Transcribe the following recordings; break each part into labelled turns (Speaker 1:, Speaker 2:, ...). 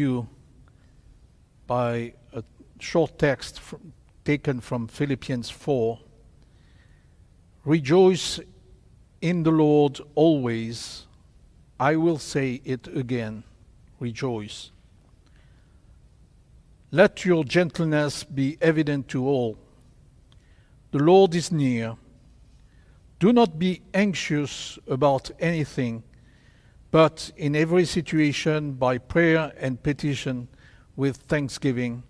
Speaker 1: you by a short text taken from Philippians 4. Rejoice in the Lord always. I will say it again. Rejoice. Let your gentleness be evident to all. The Lord is near. Do not be anxious about anything, but in every situation, by prayer and petition, with thanksgiving,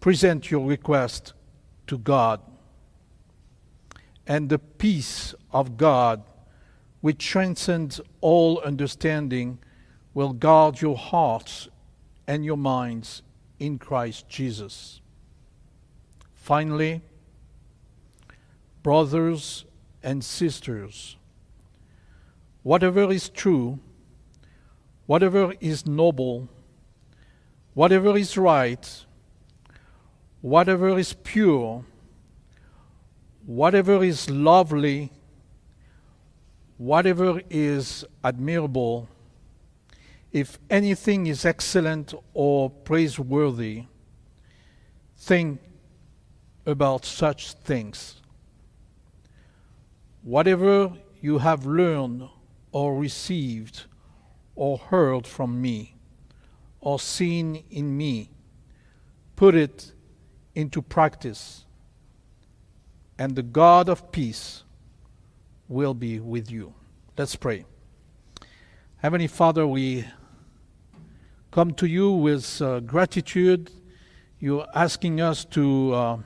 Speaker 1: present your request to God. And the peace of God, which transcends all understanding, will guard your hearts and your minds in Christ Jesus. Finally, brothers and sisters, whatever is true, whatever is noble, whatever is right, whatever is pure, whatever is lovely, whatever is admirable, if anything is excellent or praiseworthy, think about such things. Whatever you have learned or received or heard from me or seen in me, put it into practice, and the God of peace will be with you. Let's pray. Heavenly Father, we come to you with uh, gratitude. You're asking us to uh,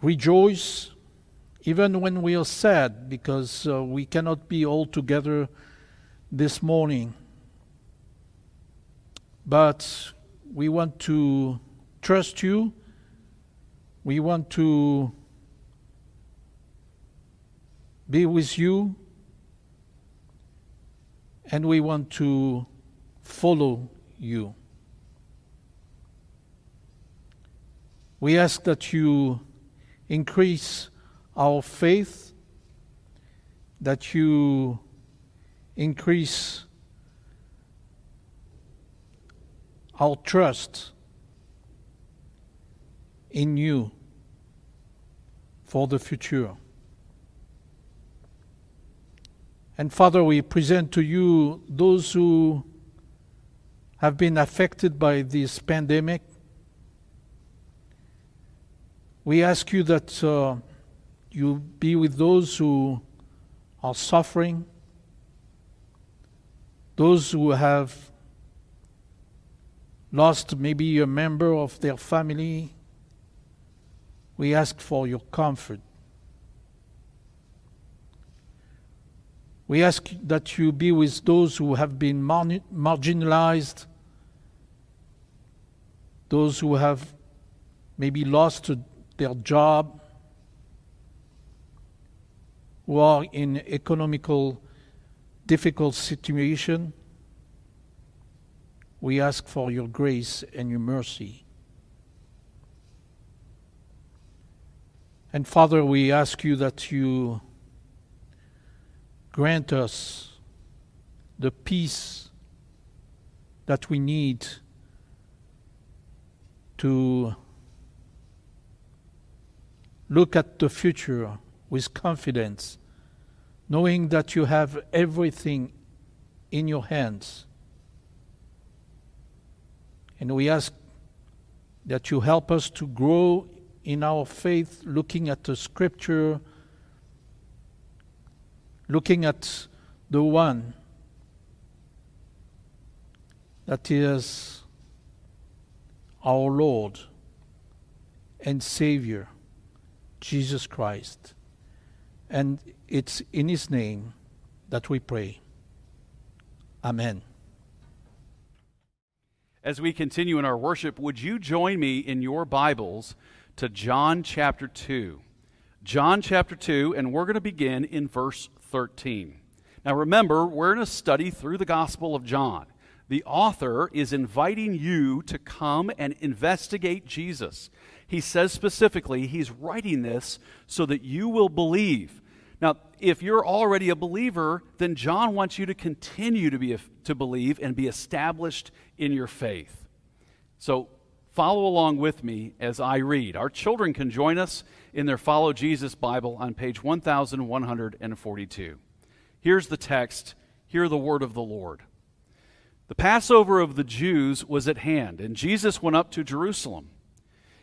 Speaker 1: rejoice even when we are sad because uh, we cannot be all together this morning. But we want to trust you. We want to be with you. And we want to follow you. We ask that you increase our faith, that you increase our trust in you for the future. And Father, we present to you those who have been affected by this pandemic. We ask you that uh, you be with those who are suffering, those who have lost maybe a member of their family. We ask for your comfort. We ask that you be with those who have been marginalized those who have maybe lost their job, who are in economical difficult situation, we ask for your grace and your mercy. And Father, we ask you that you grant us the peace that we need to look at the future with confidence, knowing that you have everything in your hands. And we ask that you help us to grow in our faith, looking at the scripture, looking at the one that is our Lord and Savior, Jesus Christ. And it's in His name that we pray. Amen.
Speaker 2: As we continue in our worship, would you join me in your Bibles to John chapter 2? John chapter 2, and we're going to begin in verse 13. Now remember, we're in a study through the Gospel of John the author is inviting you to come and investigate Jesus. He says specifically, he's writing this so that you will believe. Now, if you're already a believer, then John wants you to continue to, be, to believe and be established in your faith. So follow along with me as I read. Our children can join us in their Follow Jesus Bible on page 1142. Here's the text. Hear the word of the Lord. The Passover of the Jews was at hand, and Jesus went up to Jerusalem.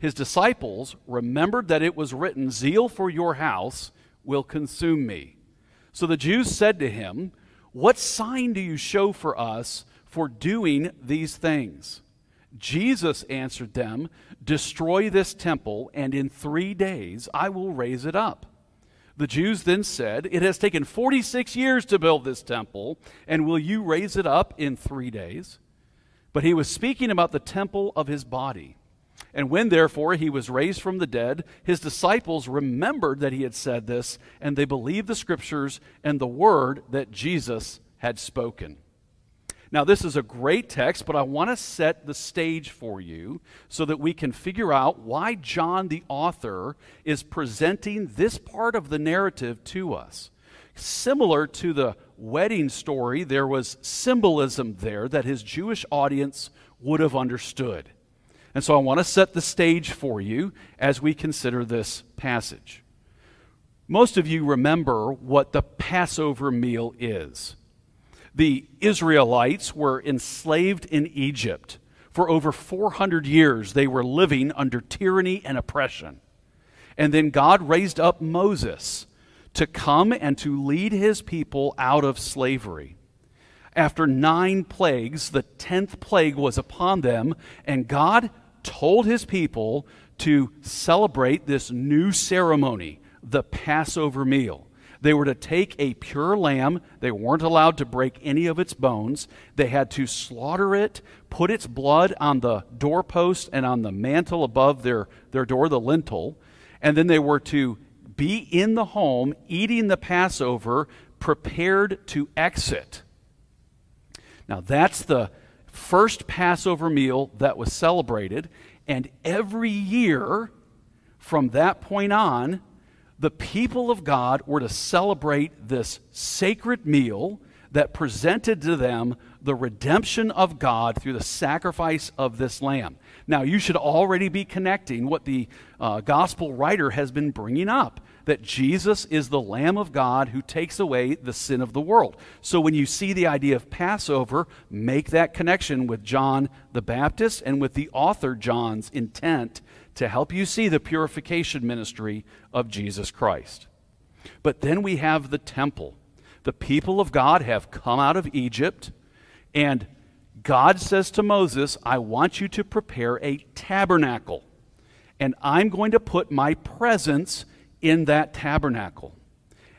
Speaker 2: His disciples remembered that it was written, Zeal for your house will consume me. So the Jews said to him, What sign do you show for us for doing these things? Jesus answered them, Destroy this temple, and in three days I will raise it up. The Jews then said, It has taken 46 years to build this temple, and will you raise it up in three days? But he was speaking about the temple of his body. And when therefore he was raised from the dead, his disciples remembered that he had said this, and they believed the scriptures and the word that Jesus had spoken. Now, this is a great text, but I want to set the stage for you so that we can figure out why John, the author, is presenting this part of the narrative to us. Similar to the wedding story, there was symbolism there that his Jewish audience would have understood. And so I want to set the stage for you as we consider this passage. Most of you remember what the Passover meal is. The Israelites were enslaved in Egypt. For over 400 years, they were living under tyranny and oppression. And then God raised up Moses to come and to lead his people out of slavery. After nine plagues, the tenth plague was upon them, and God told his people to celebrate this new ceremony, the Passover meal. They were to take a pure lamb. They weren't allowed to break any of its bones. They had to slaughter it, put its blood on the doorpost and on the mantle above their, their door, the lintel. And then they were to be in the home eating the Passover, prepared to exit. Now, that's the first Passover meal that was celebrated. And every year from that point on, the people of God were to celebrate this sacred meal that presented to them the redemption of God through the sacrifice of this lamb. Now, you should already be connecting what the uh, gospel writer has been bringing up that Jesus is the Lamb of God who takes away the sin of the world. So when you see the idea of Passover, make that connection with John the Baptist and with the author John's intent to help you see the purification ministry of Jesus Christ. But then we have the temple. The people of God have come out of Egypt, and God says to Moses, I want you to prepare a tabernacle, and I'm going to put my presence in that tabernacle.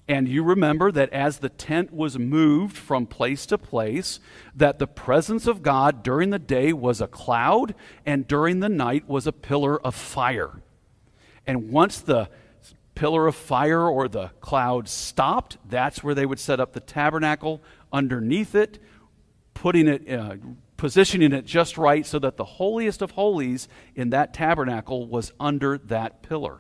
Speaker 2: And you remember that as the tent was moved from place to place, that the presence of God during the day was a cloud, and during the night was a pillar of fire. And once the pillar of fire or the cloud stopped, that's where they would set up the tabernacle underneath it, putting it, uh, positioning it just right so that the holiest of holies in that tabernacle was under that pillar.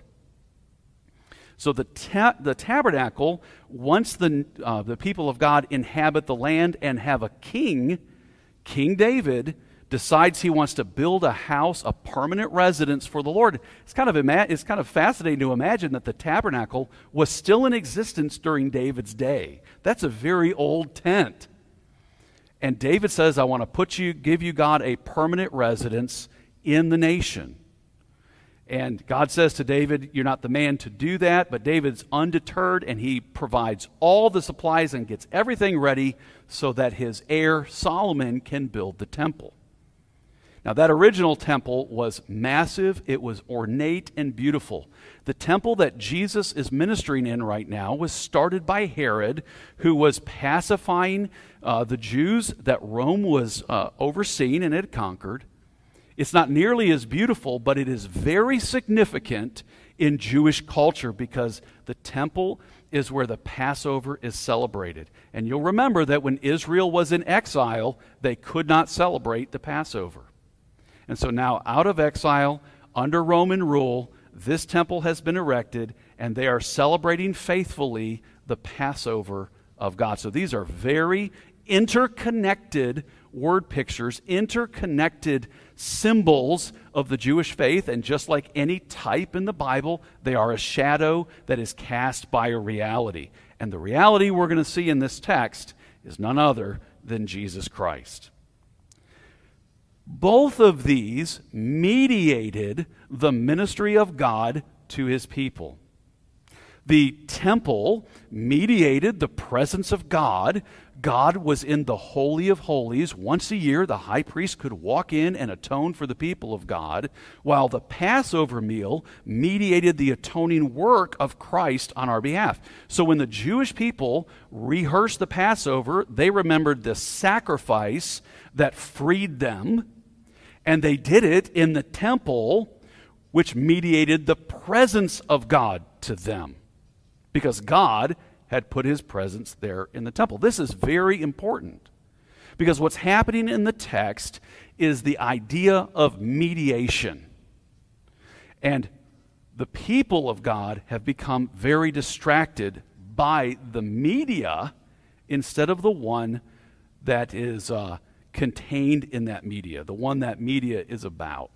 Speaker 2: So the, ta- the tabernacle, once the, uh, the people of God inhabit the land and have a king, King David decides he wants to build a house, a permanent residence for the Lord. It's kind of, ima- it's kind of fascinating to imagine that the tabernacle was still in existence during David's day. That's a very old tent. And David says, I want to put you, give you, God, a permanent residence in the nation. And God says to David, You're not the man to do that. But David's undeterred and he provides all the supplies and gets everything ready so that his heir Solomon can build the temple. Now, that original temple was massive, it was ornate and beautiful. The temple that Jesus is ministering in right now was started by Herod, who was pacifying uh, the Jews that Rome was uh, overseeing and had conquered. It's not nearly as beautiful, but it is very significant in Jewish culture because the temple is where the Passover is celebrated. And you'll remember that when Israel was in exile, they could not celebrate the Passover. And so now, out of exile, under Roman rule, this temple has been erected, and they are celebrating faithfully the Passover of God. So these are very interconnected word pictures, interconnected symbols of the Jewish faith. And just like any type in the Bible, they are a shadow that is cast by a reality. And the reality we're going to see in this text is none other than Jesus Christ. Both of these mediated the ministry of God to his people. The temple mediated the presence of God. God was in the Holy of Holies. Once a year, the high priest could walk in and atone for the people of God, while the Passover meal mediated the atoning work of Christ on our behalf. So when the Jewish people rehearsed the Passover, they remembered the sacrifice that freed them, and they did it in the temple, which mediated the presence of God to them because God had put his presence there in the temple. This is very important because what's happening in the text is the idea of mediation. And the people of God have become very distracted by the media instead of the one that is uh, contained in that media, the one that media is about.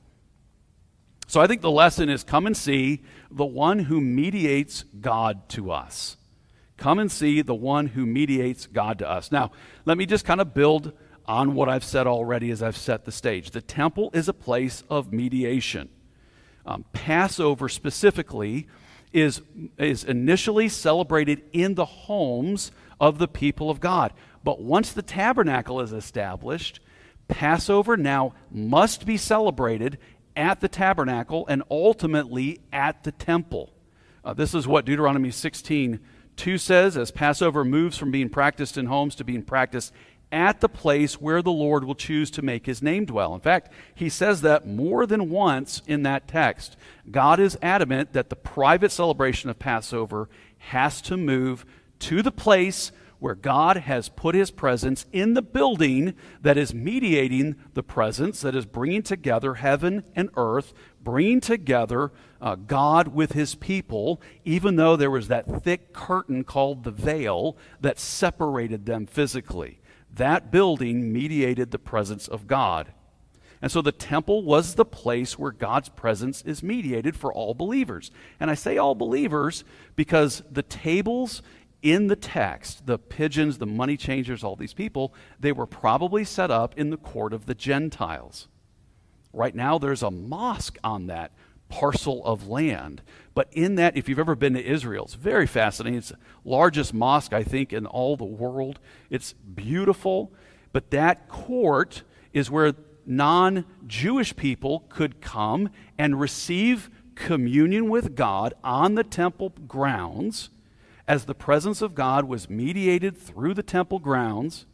Speaker 2: So I think the lesson is come and see the one who mediates God to us. Come and see the one who mediates God to us. Now, let me just kind of build on what I've said already as I've set the stage. The temple is a place of mediation. Um, Passover specifically is, is initially celebrated in the homes of the people of God. But once the tabernacle is established, Passover now must be celebrated at the tabernacle and ultimately at the temple. Uh, this is what Deuteronomy 16 2 says as Passover moves from being practiced in homes to being practiced at the place where the Lord will choose to make his name dwell. In fact, he says that more than once in that text. God is adamant that the private celebration of Passover has to move to the place where God has put his presence in the building that is mediating the presence, that is bringing together heaven and earth, bringing together uh, God with his people, even though there was that thick curtain called the veil that separated them physically. That building mediated the presence of God. And so the temple was the place where God's presence is mediated for all believers. And I say all believers because the tables in the text, the pigeons, the money changers, all these people, they were probably set up in the court of the Gentiles. Right now, there's a mosque on that parcel of land. But in that, if you've ever been to Israel, it's very fascinating. It's the largest mosque, I think, in all the world. It's beautiful. But that court is where non Jewish people could come and receive communion with God on the temple grounds as the presence of God was mediated through the temple grounds,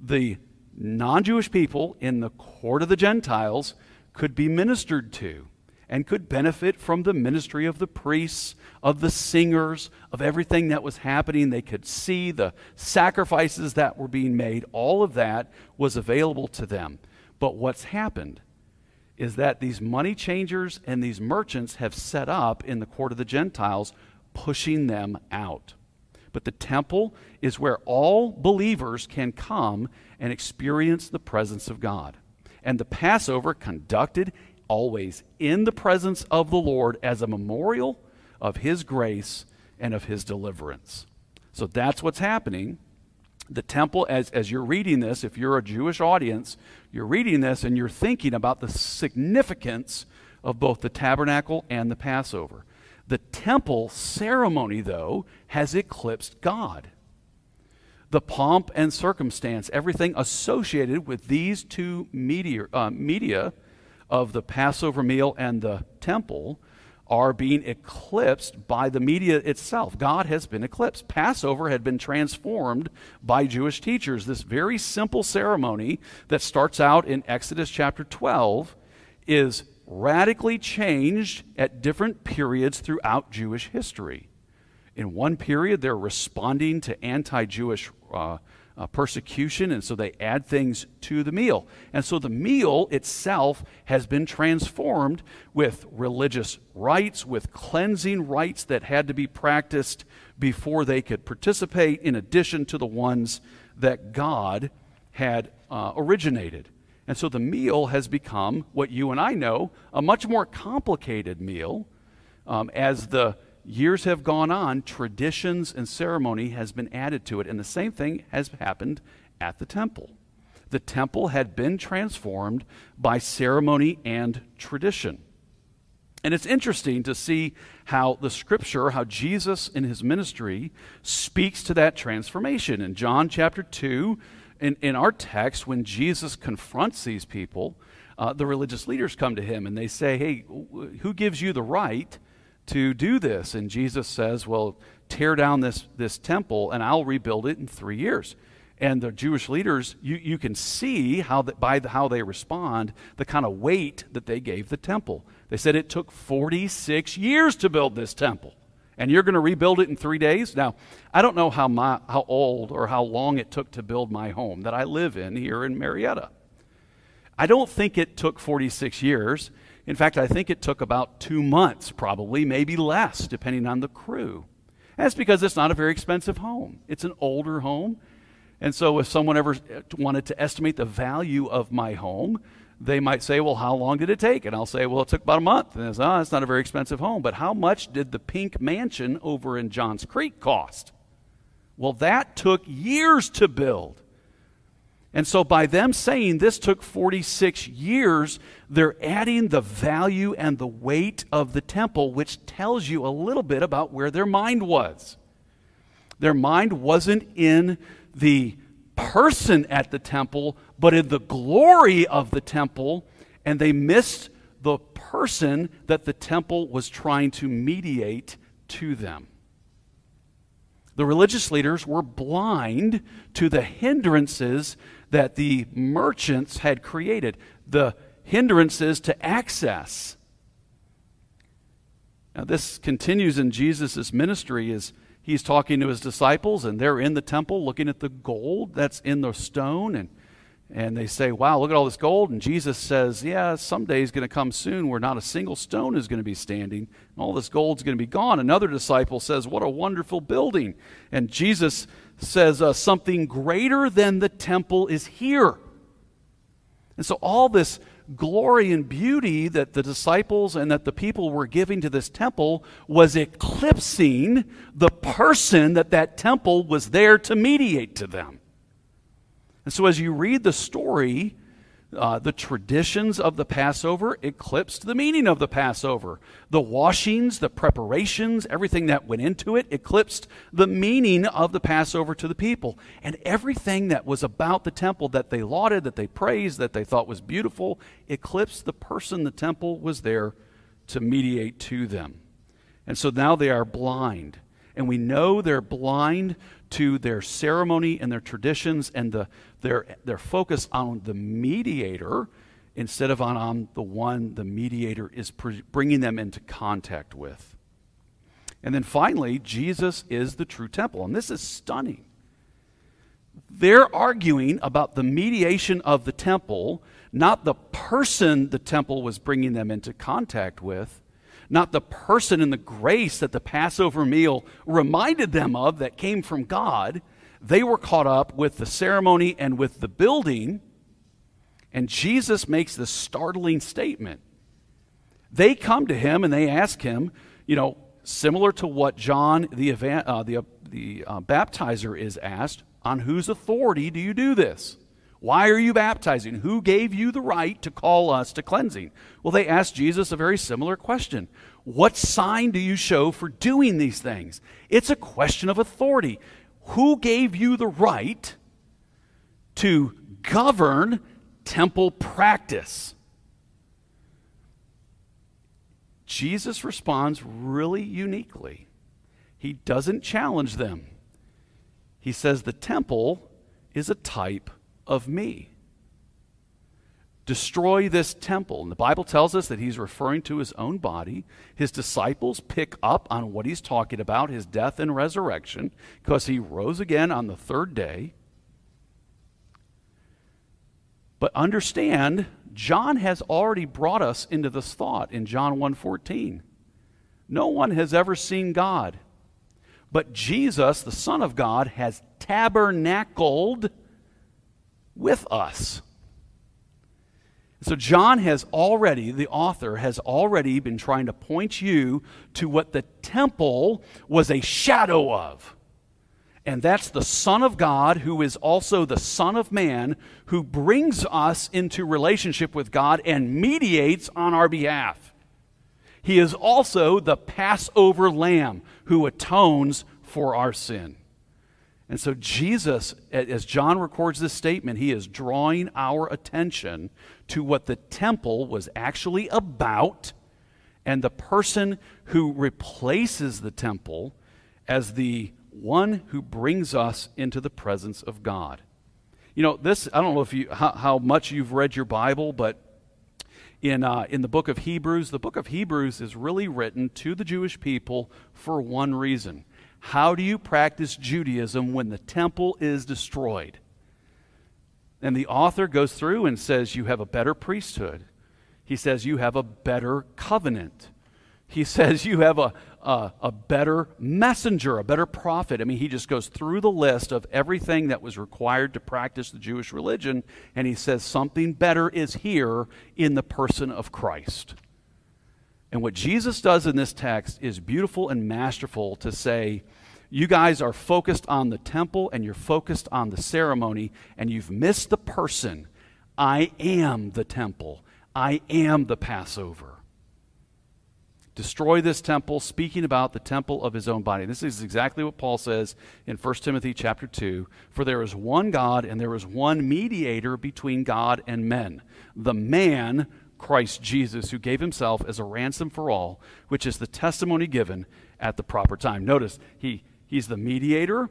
Speaker 2: the non Jewish people in the court of the Gentiles could be ministered to and could benefit from the ministry of the priests, of the singers, of everything that was happening. They could see the sacrifices that were being made. All of that was available to them. But what's happened is that these money changers and these merchants have set up in the court of the Gentiles pushing them out. But the temple is where all believers can come and experience the presence of God. And the Passover conducted always in the presence of the Lord as a memorial of his grace and of his deliverance. So that's what's happening. The temple, as, as you're reading this, if you're a Jewish audience, you're reading this and you're thinking about the significance of both the tabernacle and the Passover. The temple ceremony, though, has eclipsed God. the pomp and circumstance, everything associated with these two media, uh, media of the Passover meal and the temple are being eclipsed by the media itself. God has been eclipsed. Passover had been transformed by Jewish teachers. This very simple ceremony that starts out in Exodus chapter 12 is radically changed at different periods throughout Jewish history. In one period, they're responding to anti Jewish uh, uh, persecution, and so they add things to the meal. And so the meal itself has been transformed with religious rites, with cleansing rites that had to be practiced before they could participate, in addition to the ones that God had uh, originated. And so the meal has become what you and I know a much more complicated meal um, as the years have gone on, traditions and ceremony has been added to it. And the same thing has happened at the temple. The temple had been transformed by ceremony and tradition. And it's interesting to see how the scripture, how Jesus in his ministry speaks to that transformation. In John chapter 2, in, in our text, when Jesus confronts these people, uh, the religious leaders come to him and they say, Hey, who gives you the right to do this? And Jesus says, Well, tear down this, this temple and I'll rebuild it in three years. And the Jewish leaders, you, you can see how that by the, how they respond, the kind of weight that they gave the temple. They said it took 46 years to build this temple and you're going to rebuild it in three days? Now, I don't know how, my, how old or how long it took to build my home that I live in here in Marietta. I don't think it took 46 years. In fact, I think it took about two months, probably, maybe less, depending on the crew. that's because it's not a very expensive home. It's an older home. And so, if someone ever wanted to estimate the value of my home, they might say, Well, how long did it take? And I'll say, Well, it took about a month. And it's, oh, ah, it's not a very expensive home. But how much did the pink mansion over in Johns Creek cost? Well, that took years to build. And so, by them saying this took 46 years, they're adding the value and the weight of the temple, which tells you a little bit about where their mind was. Their mind wasn't in the person at the temple, but in the glory of the temple, and they missed the person that the temple was trying to mediate to them. The religious leaders were blind to the hindrances that the merchants had created, the hindrances to access. Now, this continues in Jesus' ministry as he's talking to his disciples, and they're in the temple looking at the gold that's in the stone. And and they say, Wow, look at all this gold. And Jesus says, Yeah, someday is going to come soon where not a single stone is going to be standing. And all this gold's going to be gone. Another disciple says, What a wonderful building. And Jesus says, uh, Something greater than the temple is here. And so all this glory and beauty that the disciples and that the people were giving to this temple was eclipsing the person that that temple was there to mediate to them. And so, as you read the story, uh, the traditions of the Passover eclipsed the meaning of the Passover. The washings, the preparations, everything that went into it eclipsed the meaning of the Passover to the people. And everything that was about the temple that they lauded, that they praised, that they thought was beautiful, eclipsed the person the temple was there to mediate to them. And so now they are blind. And we know they're blind to their ceremony and their traditions and the, their, their focus on the mediator instead of on, on the one the mediator is bringing them into contact with. And then finally, Jesus is the true temple. And this is stunning. They're arguing about the mediation of the temple, not the person the temple was bringing them into contact with, not the person and the grace that the Passover meal reminded them of that came from God. They were caught up with the ceremony and with the building. And Jesus makes this startling statement. They come to him and they ask him, you know, similar to what John the, uh, the, the uh, baptizer is asked, on whose authority do you do this? Why are you baptizing? Who gave you the right to call us to cleansing? Well, they asked Jesus a very similar question. What sign do you show for doing these things? It's a question of authority. Who gave you the right to govern temple practice? Jesus responds really uniquely. He doesn't challenge them. He says, The temple is a type of me. Destroy this temple. And the Bible tells us that he's referring to his own body. His disciples pick up on what he's talking about his death and resurrection because he rose again on the third day. But understand, John has already brought us into this thought in John 1:14. No one has ever seen God, but Jesus, the Son of God, has tabernacled with us. So, John has already, the author has already been trying to point you to what the temple was a shadow of. And that's the Son of God, who is also the Son of Man, who brings us into relationship with God and mediates on our behalf. He is also the Passover lamb who atones for our sin. And so, Jesus, as John records this statement, he is drawing our attention to what the temple was actually about and the person who replaces the temple as the one who brings us into the presence of God. You know, this, I don't know if you, how, how much you've read your Bible, but in, uh, in the book of Hebrews, the book of Hebrews is really written to the Jewish people for one reason. How do you practice Judaism when the temple is destroyed? And the author goes through and says, You have a better priesthood. He says, You have a better covenant. He says, You have a, a, a, better messenger, a better prophet. I mean, he just goes through the list of everything that was required to practice the Jewish religion, and he says, Something better is here in the person of Christ. And what Jesus does in this text is beautiful and masterful to say, you guys are focused on the temple and you're focused on the ceremony, and you've missed the person. I am the temple. I am the Passover. Destroy this temple, speaking about the temple of his own body. This is exactly what Paul says in 1 Timothy chapter 2. For there is one God and there is one mediator between God and men, the man Christ Jesus, who gave himself as a ransom for all, which is the testimony given at the proper time. Notice, he, he's the mediator,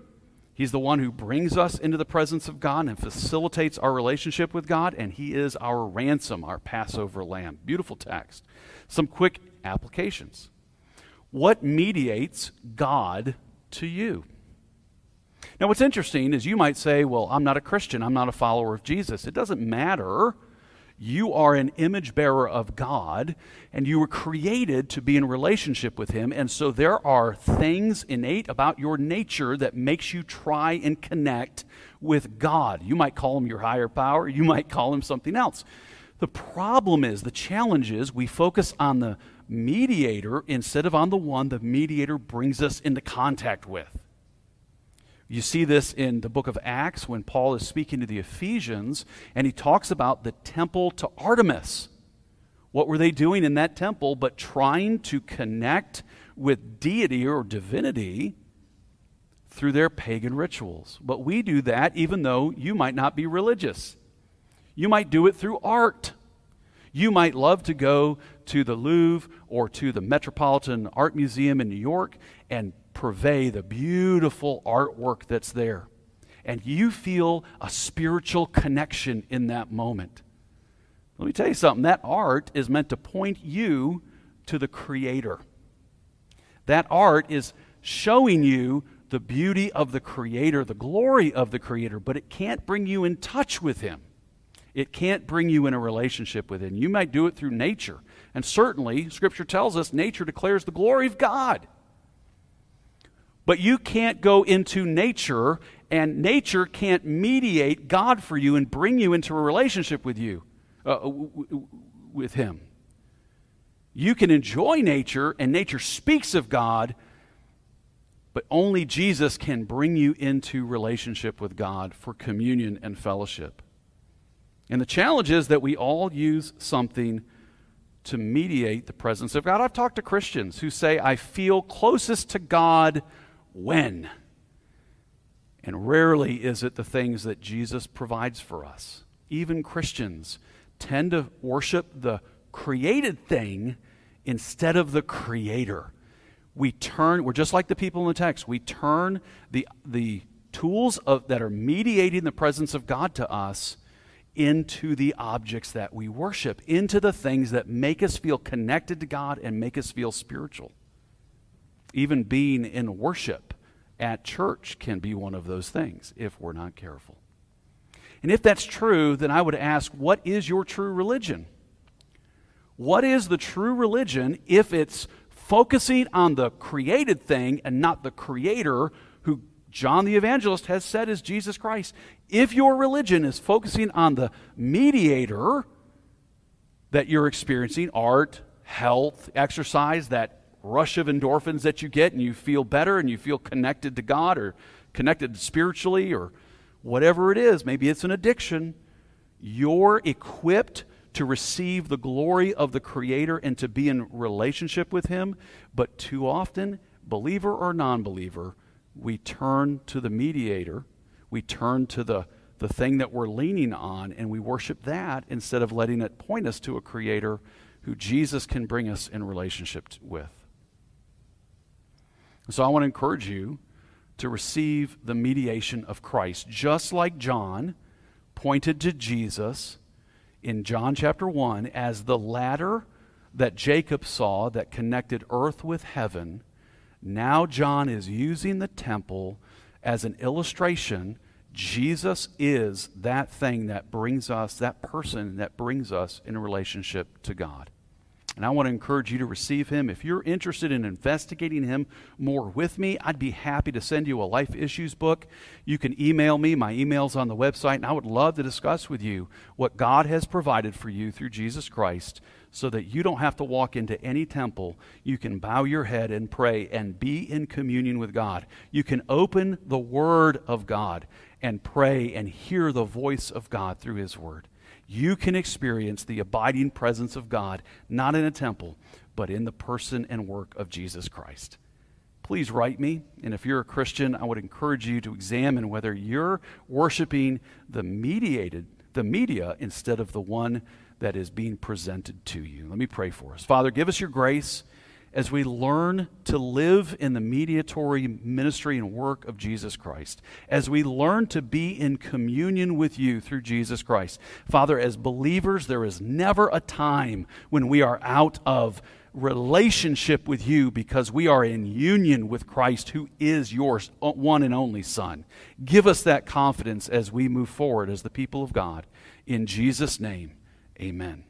Speaker 2: he's the one who brings us into the presence of God and facilitates our relationship with God, and he is our ransom, our Passover lamb. Beautiful text. Some quick applications. What mediates God to you? Now, what's interesting is you might say, Well, I'm not a Christian, I'm not a follower of Jesus. It doesn't matter you are an image bearer of God, and you were created to be in relationship with Him. And so there are things innate about your nature that makes you try and connect with God. You might call Him your higher power, you might call Him something else. The problem is, the challenge is, we focus on the mediator instead of on the one the mediator brings us into contact with. You see this in the book of Acts when Paul is speaking to the Ephesians and he talks about the temple to Artemis. What were they doing in that temple but trying to connect with deity or divinity through their pagan rituals? But we do that even though you might not be religious. You might do it through art. You might love to go to the Louvre or to the Metropolitan Art Museum in New York and purvey the beautiful artwork that's there. And you feel a spiritual connection in that moment. Let me tell you something that art is meant to point you to the Creator. That art is showing you the beauty of the Creator, the glory of the Creator, but it can't bring you in touch with Him. It can't bring you in a relationship with Him. You might do it through nature. And certainly, Scripture tells us nature declares the glory of God. But you can't go into nature, and nature can't mediate God for you and bring you into a relationship with you, uh, with Him. You can enjoy nature, and nature speaks of God, but only Jesus can bring you into relationship with God for communion and fellowship. And the challenge is that we all use something to mediate the presence of God. I've talked to Christians who say, I feel closest to God when? And rarely is it the things that Jesus provides for us. Even Christians tend to worship the created thing instead of the creator. We turn, we're just like the people in the text, we turn the, the tools of, that are mediating the presence of God to us into the objects that we worship, into the things that make us feel connected to God and make us feel spiritual. Even being in worship at church can be one of those things if we're not careful. And if that's true, then I would ask, what is your true religion? What is the true religion if it's focusing on the created thing and not the creator who John the Evangelist has said is Jesus Christ? If your religion is focusing on the mediator that you're experiencing, art, health, exercise, that rush of endorphins that you get and you feel better and you feel connected to God or connected spiritually or whatever it is, maybe it's an addiction, you're equipped to receive the glory of the Creator and to be in relationship with Him. But too often, believer or non believer, we turn to the mediator, we turn to the, the thing that we're leaning on, and we worship that instead of letting it point us to a Creator who Jesus can bring us in relationship with. So I want to encourage you to receive the mediation of Christ, just like John pointed to Jesus in John chapter 1 as the ladder that Jacob saw that connected earth with heaven. Now, John is using the temple as an illustration. Jesus is that thing that brings us, that person that brings us in relationship to God. And I want to encourage you to receive him. If you're interested in investigating him more with me, I'd be happy to send you a life issues book. You can email me. My email's on the website, and I would love to discuss with you what God has provided for you through Jesus Christ so that you don't have to walk into any temple. You can bow your head and pray and be in communion with God. You can open the Word of God and pray and hear the voice of God through His Word you can experience the abiding presence of God, not in a temple, but in the person and work of Jesus Christ. Please write me, and if you're a Christian, I would encourage you to examine whether you're worshiping the mediated, the media, instead of the one that is being presented to you. Let me pray for us. Father, give us your grace as we learn to live in the mediatory ministry and work of Jesus Christ, as we learn to be in communion with you through Jesus Christ. Father, as believers, there is never a time when we are out of relationship with you because we are in union with Christ, who is your one and only Son. Give us that confidence as we move forward as the people of God. In Jesus' name, amen.